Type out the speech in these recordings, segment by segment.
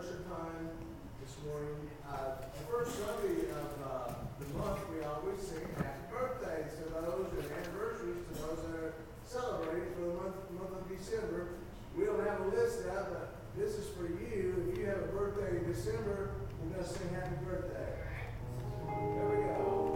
worship time this morning. Uh, the first Sunday of uh, the month, we always sing happy birthdays to those and anniversaries to those that are celebrating for the month, month of December. We don't have a list out, but this is for you. If you have a birthday in December, we're going to sing happy birthday. There we go.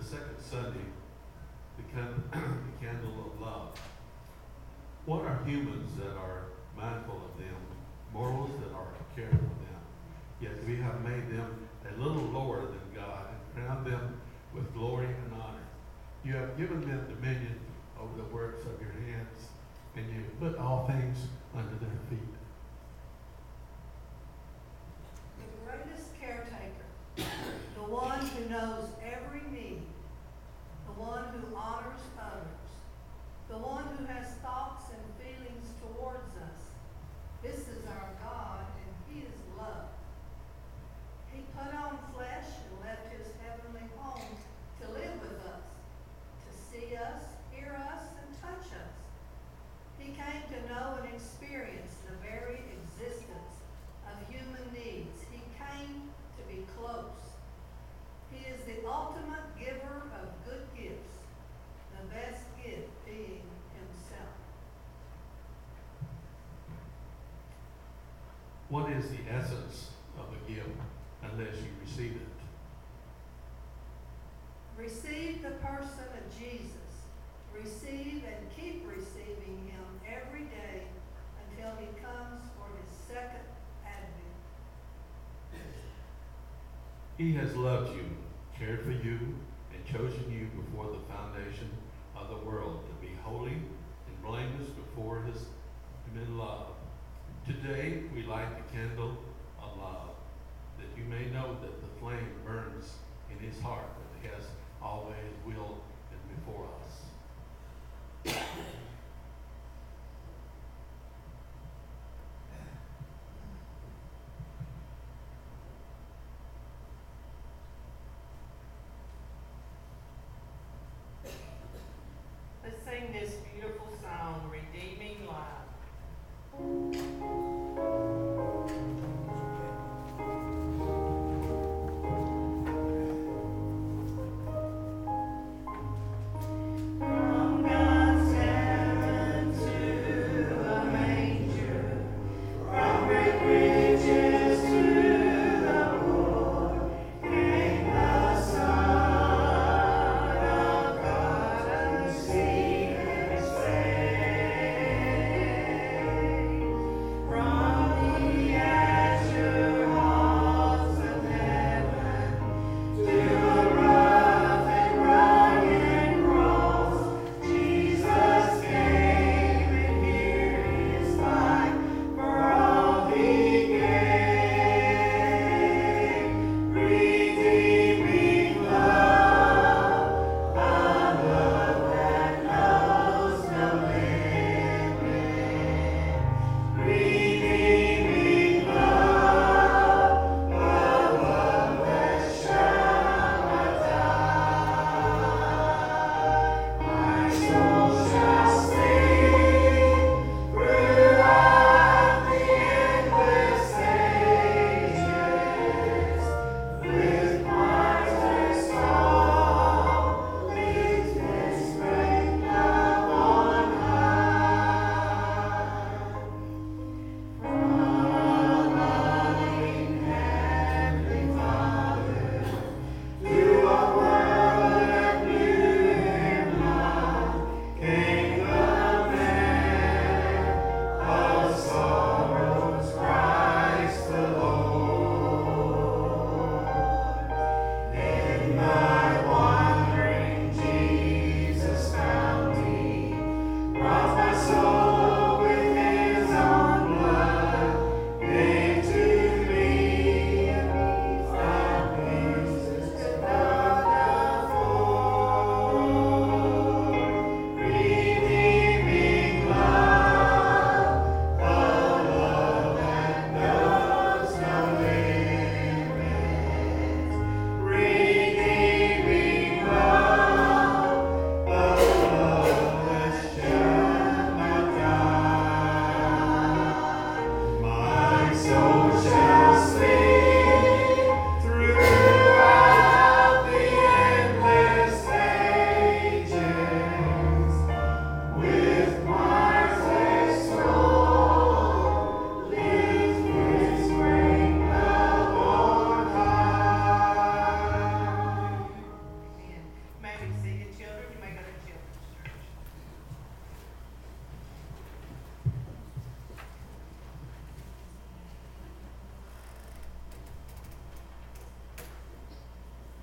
the second Sunday, the, can, the candle of love. What are humans that are mindful of them, Mortals that are caring for them? Yet we have made them a little lower than God and crowned them with glory and honor. You have given them dominion over the works of your hands, and you put all things under their feet. is the essence of a gift unless you receive it? Receive the person of Jesus. Receive and keep receiving him every day until he comes for his second advent. He has loved you, cared for you, and chosen you before the foundation of the world to be holy and blameless before his in love. Today we light the candle of love, that you may know that the flame burns in his heart, that he has always will and before us. Let's sing this beautiful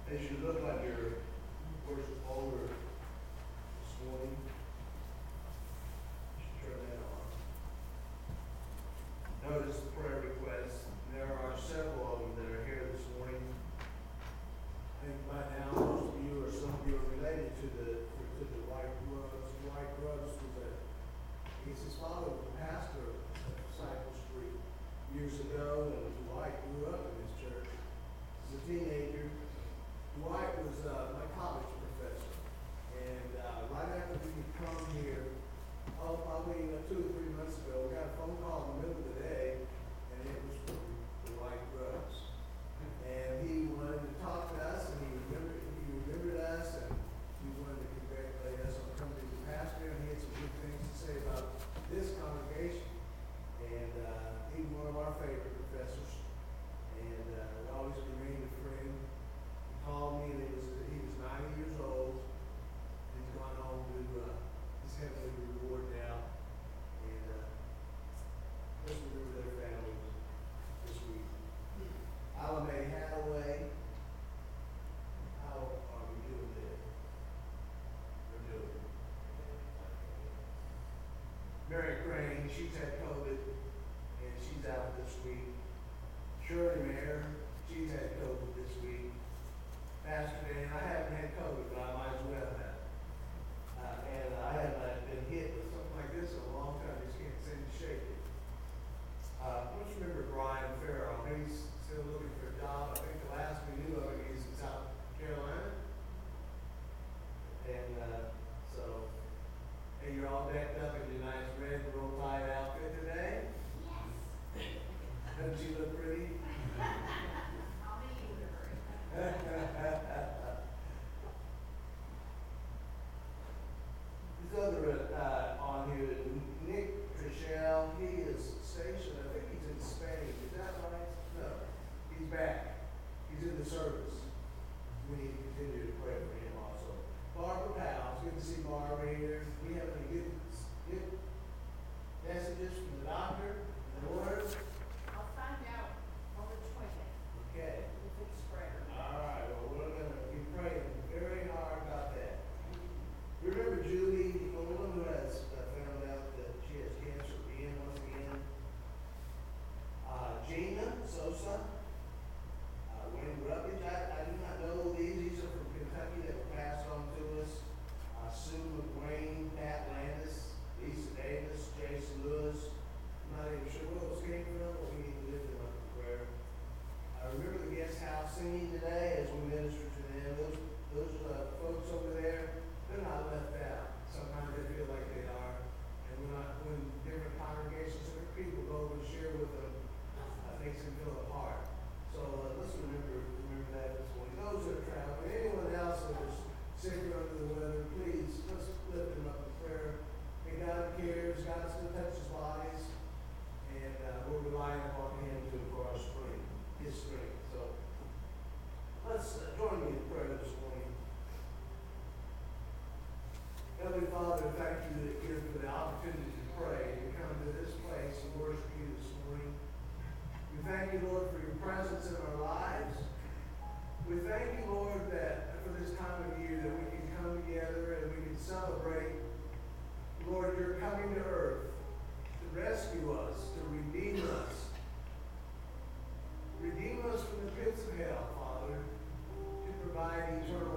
As you look like you're, of course, older this morning, Ježíš řekl, Father, thank you that you for the opportunity to pray, to come to this place and worship you this morning. We thank you, Lord, for your presence in our lives. We thank you, Lord, that for this time of year that we can come together and we can celebrate, Lord, your coming to earth to rescue us, to redeem us. Redeem us from the pits of hell, Father, to provide eternal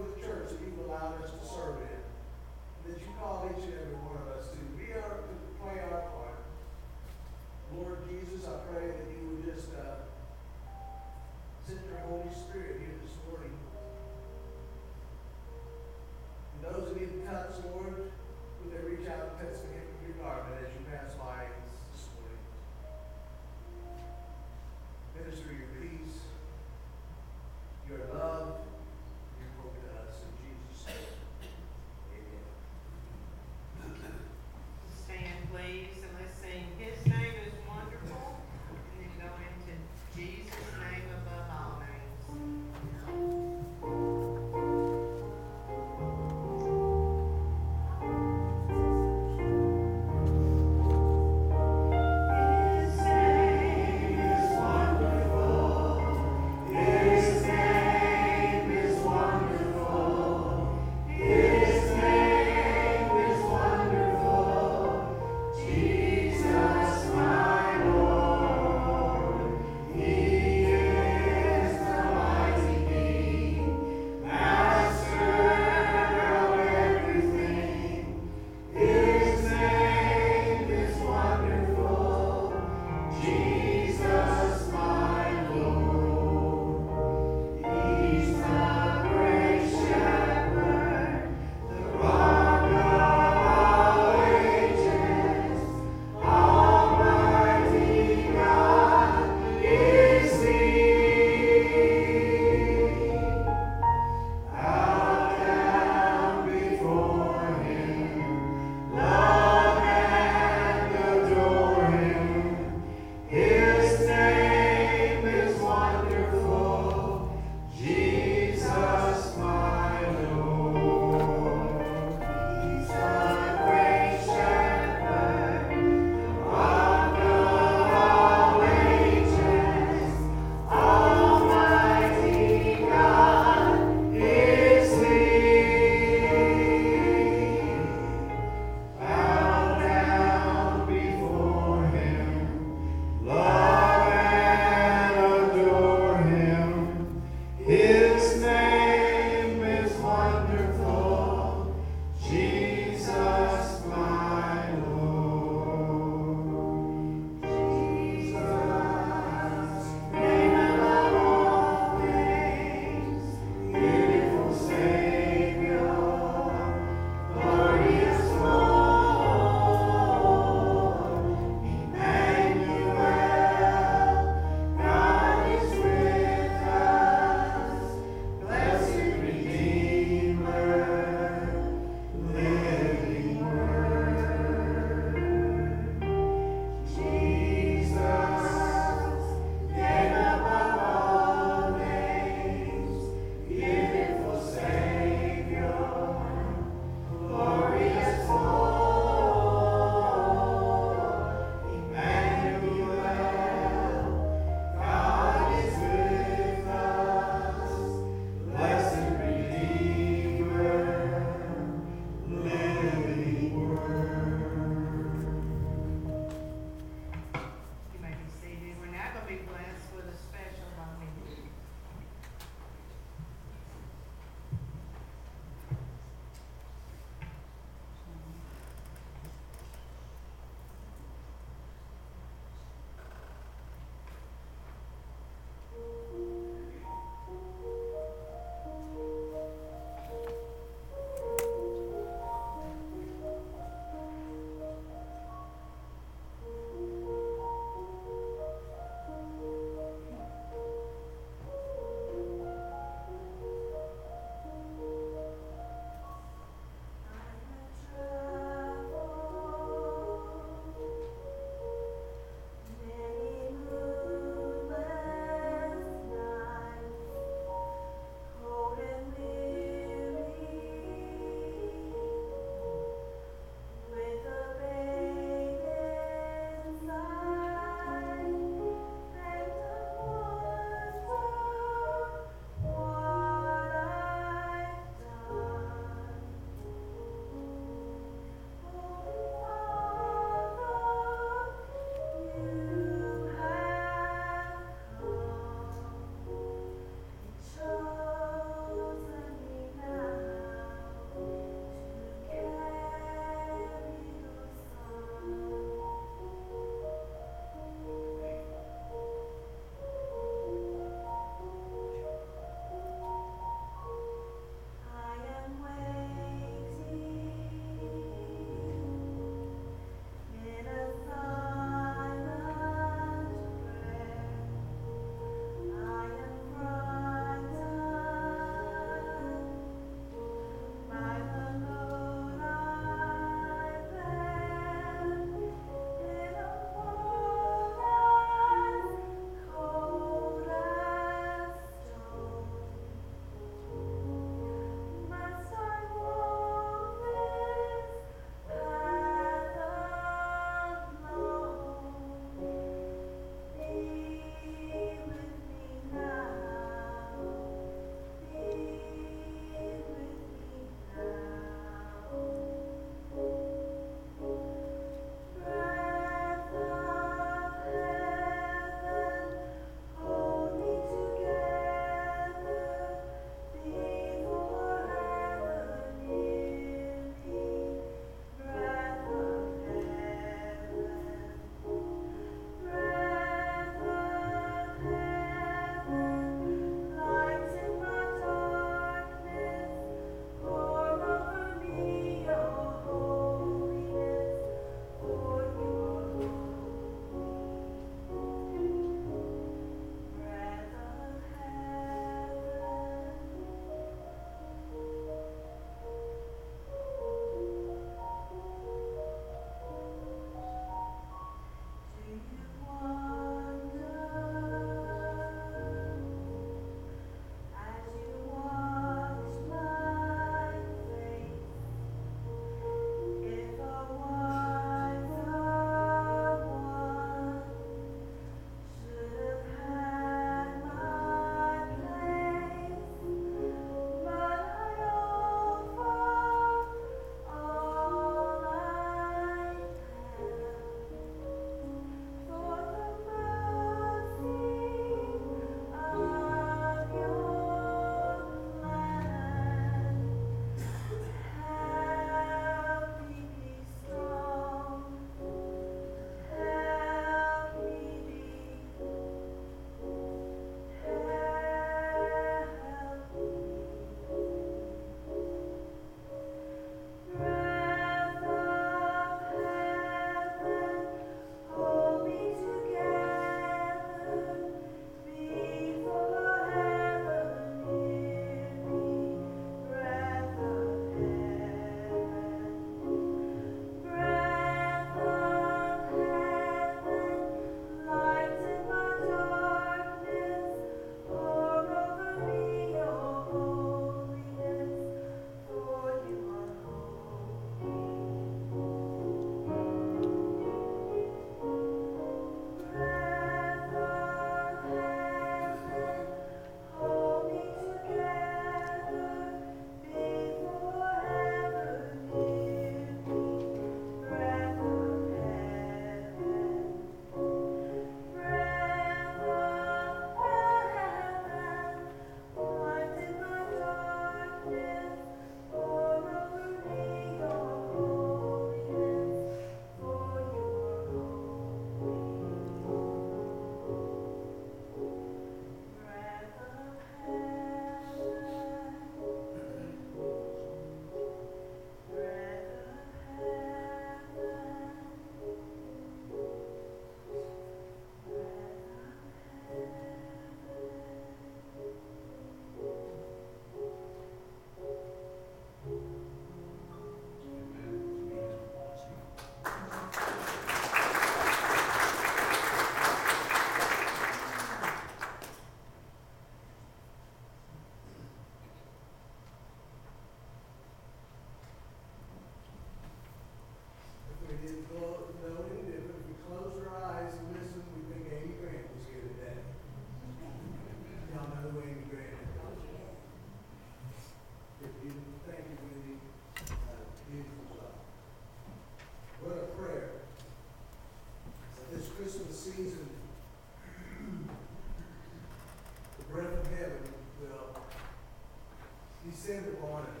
extended on and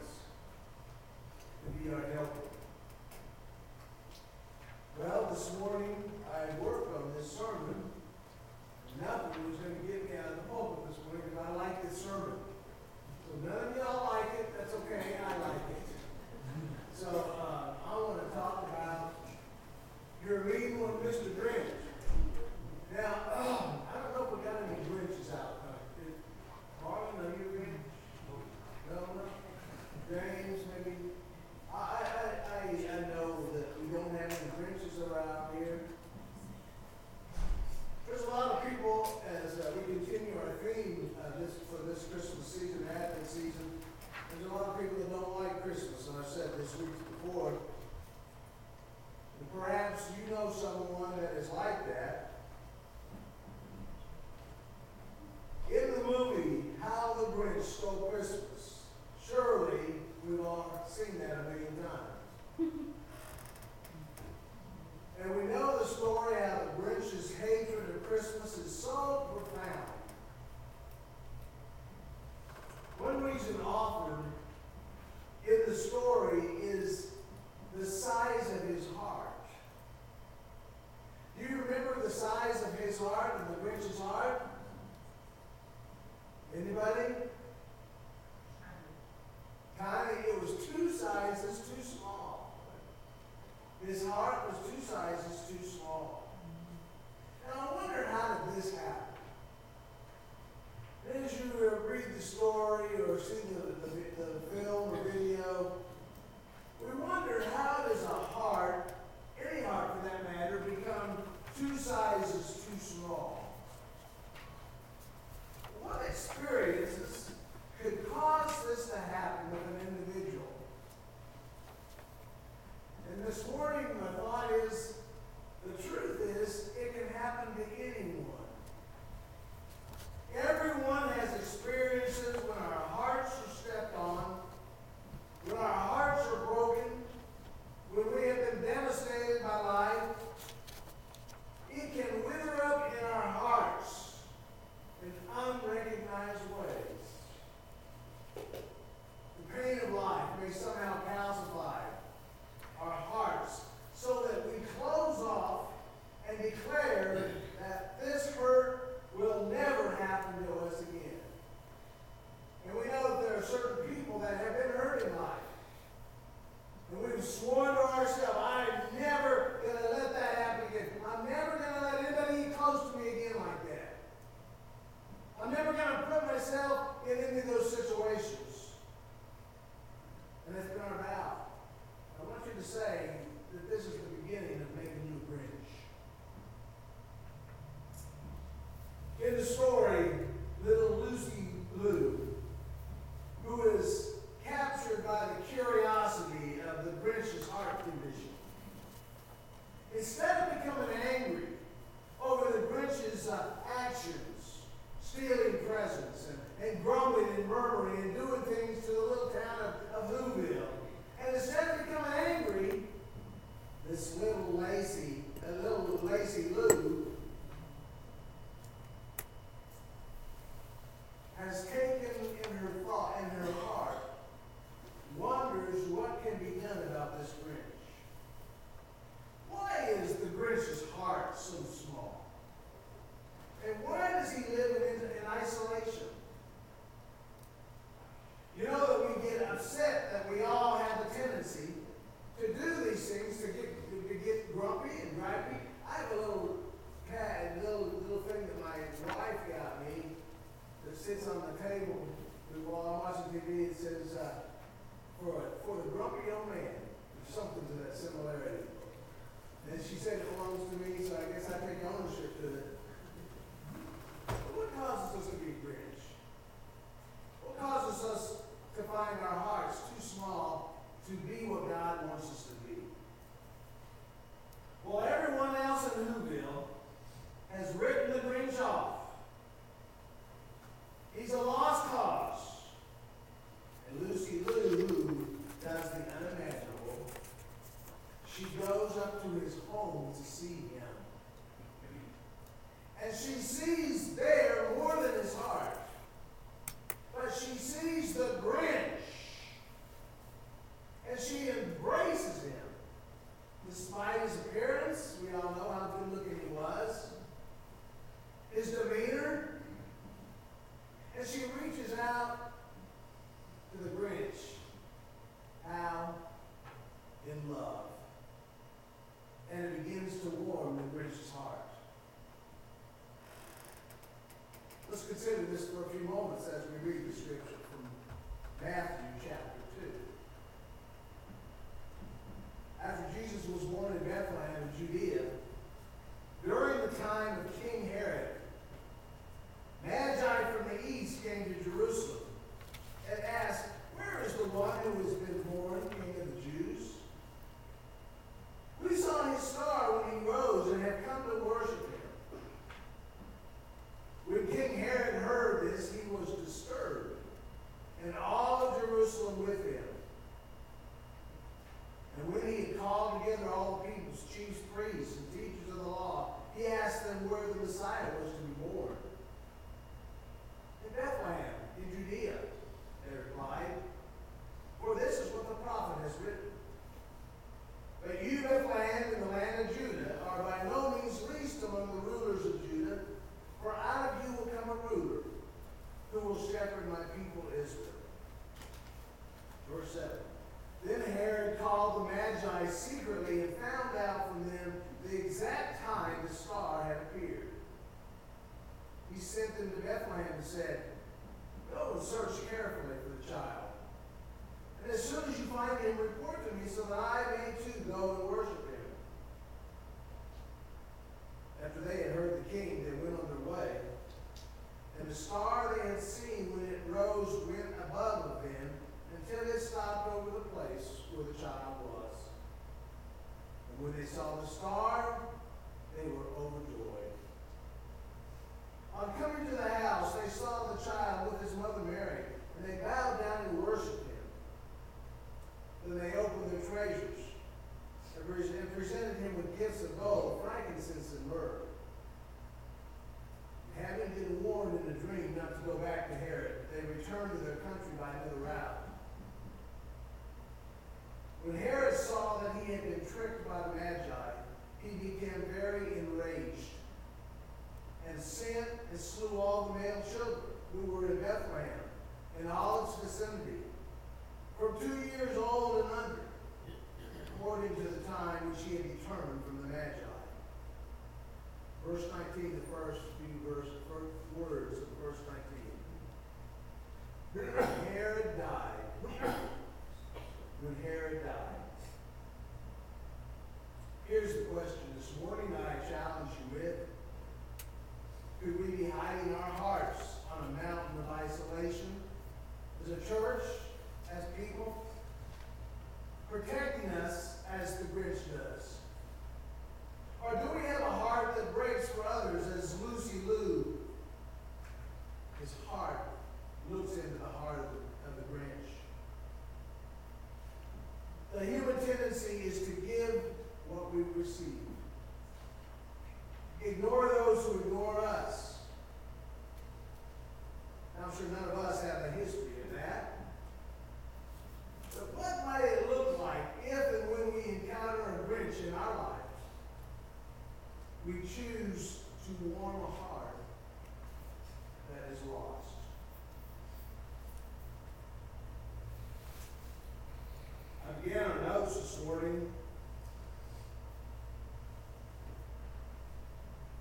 This morning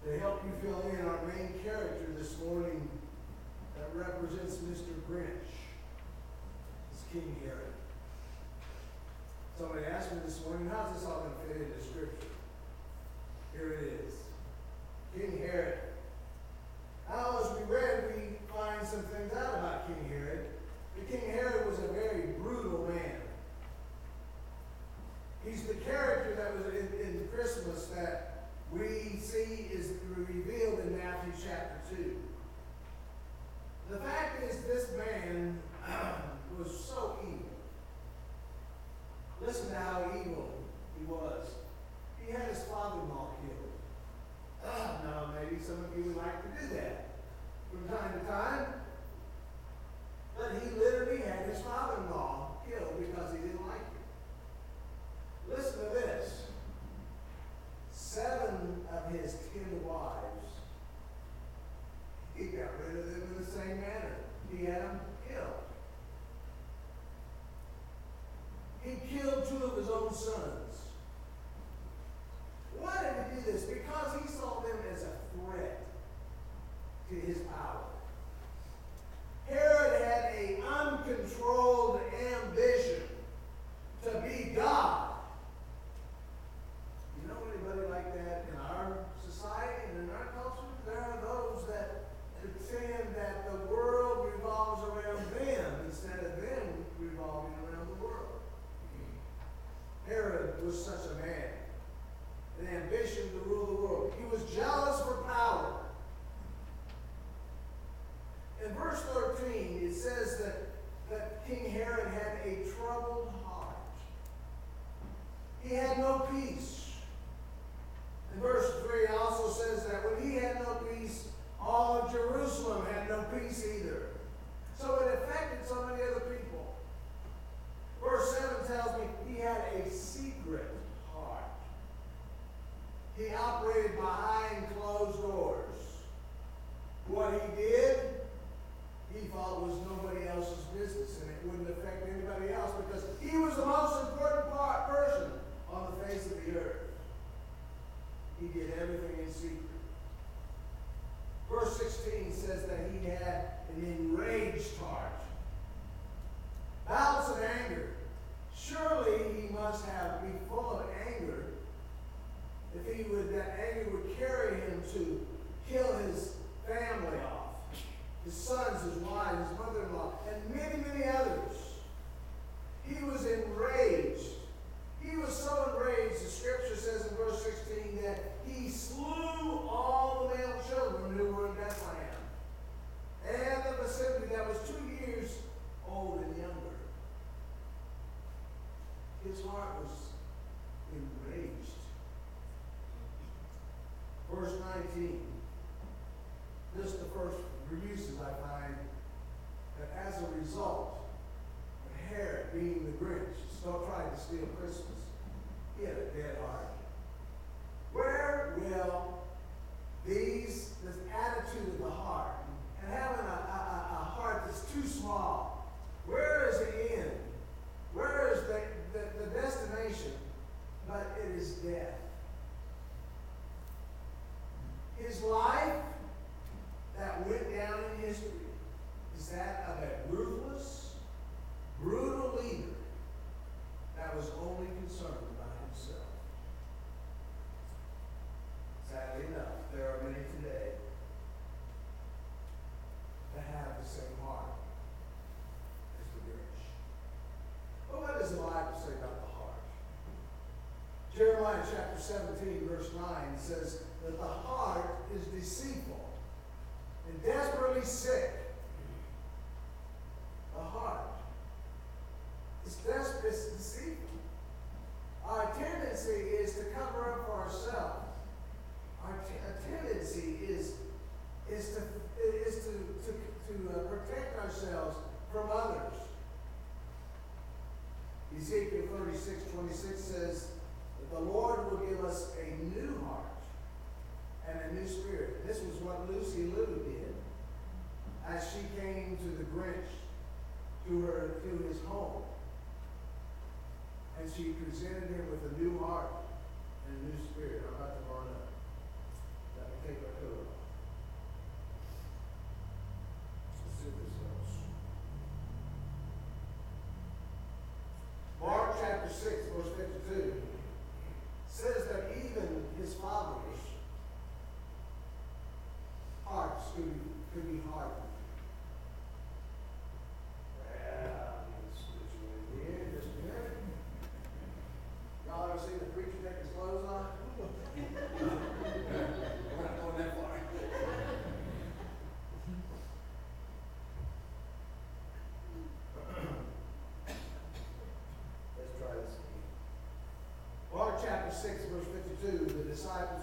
to help you fill in our main character this morning that represents Mr. Grinch. It's King Herod. Somebody asked me this morning, how's this all going to fit into Scripture? Here it is King Herod was such a man. An ambition to rule the world. He was jealous. Grinch, stop trying to steal Christmas. He had a dead heart. Where will these this attitude of the heart and having a, a, a heart that's too small? Where is the end? Where is the, the, the destination? But it is death. His life Jeremiah chapter 17, verse 9 says that the heart is deceitful and desperately sick. disciples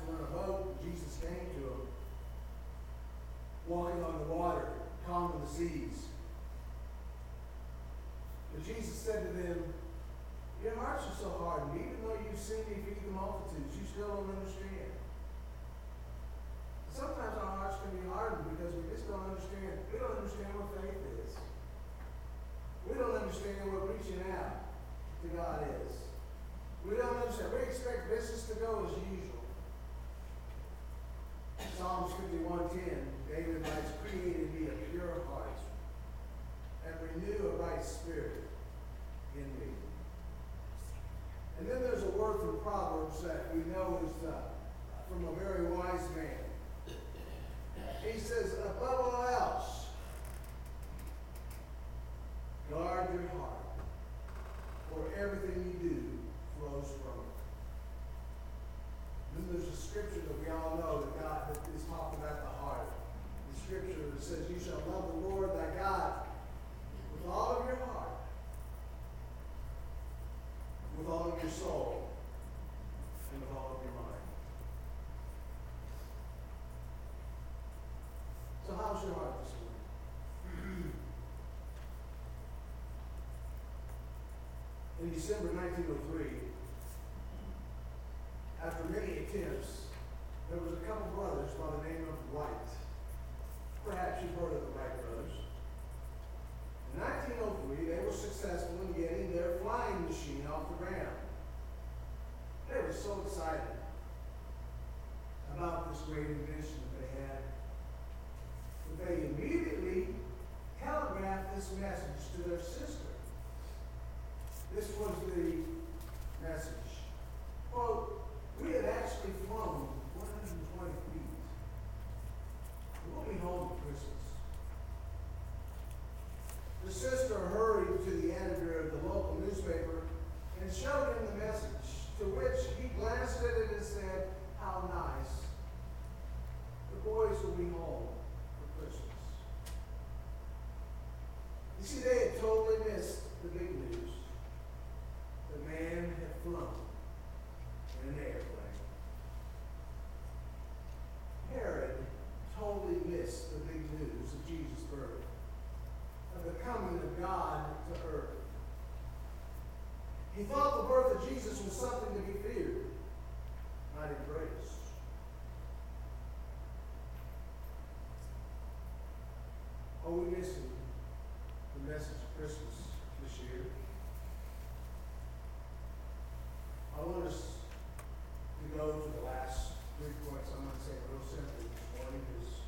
December 1903, after many attempts, there was a couple brothers by the name of Wright. Perhaps you've heard of message of Christmas this year. I want us to go to the last three points. I'm going to say real simply this morning is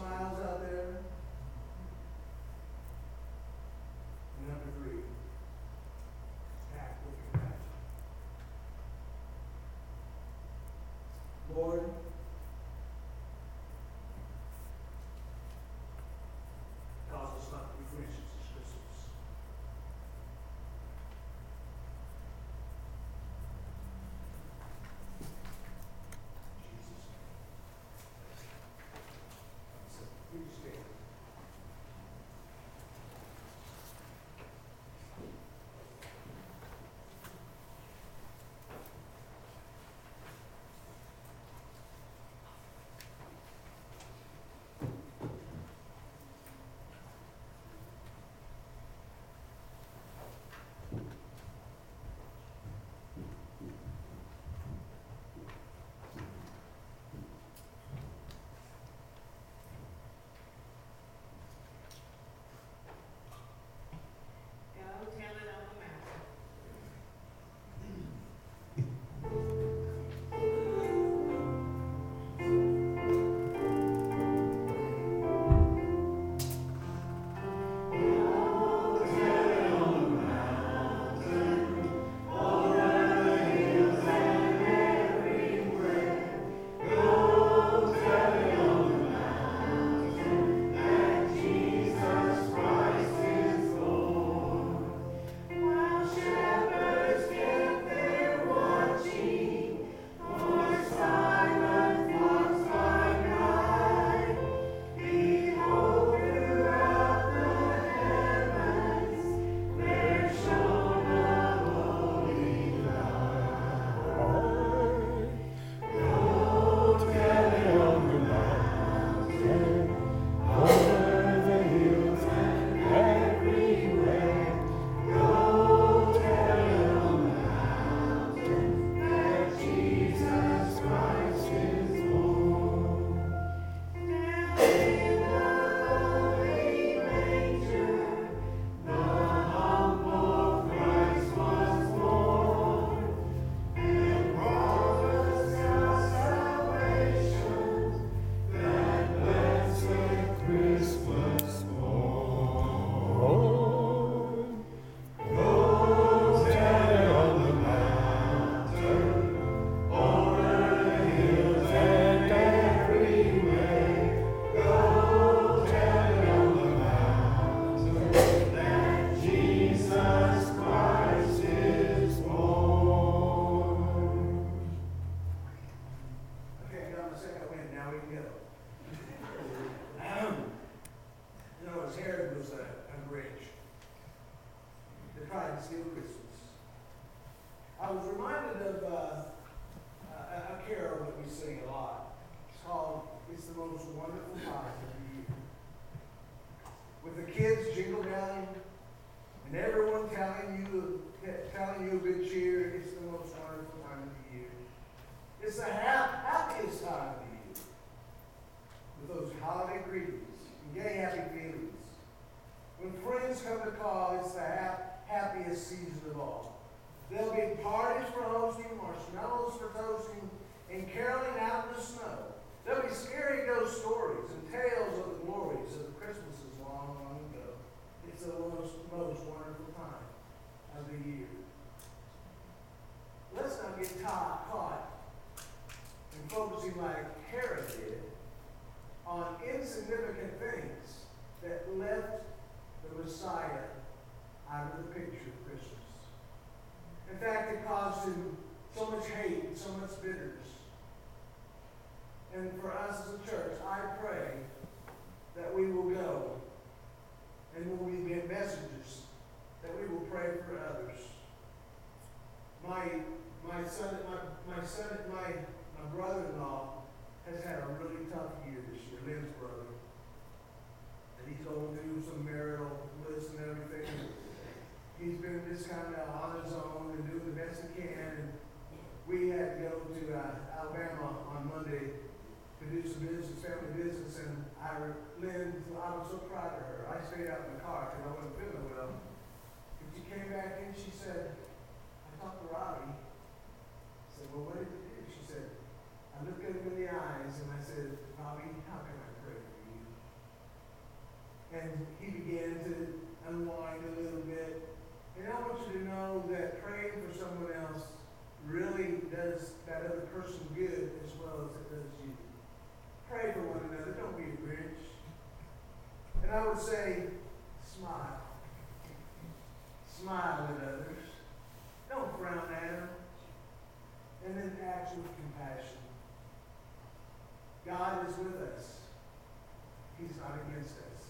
smiles out there. And number three, act with compassion. Lord, do business, family business, and I, Lynn, I was so proud of her. I stayed out in the car because I wasn't feeling well. And she came back in, she said, I talked to Robbie. I said, well, what did you do? She said, I looked at him in the eyes and I said, Robbie, how can I pray for you? And he began to unwind a little bit. And I want you to know that praying for someone else really does that other person good as well as it does. Pray for one another. Don't be Grinch. And I would say, smile. Smile at others. Don't frown at them. And then act with compassion. God is with us. He's not against us.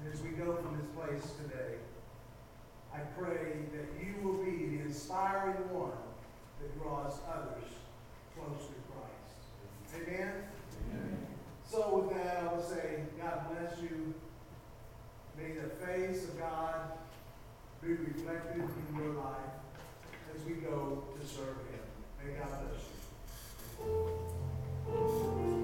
And as we go from this place today, I pray that you will be the inspiring one that draws others close to Christ. Amen? So with that, I would say, God bless you. May the face of God be reflected in your life as we go to serve Him. May God bless you.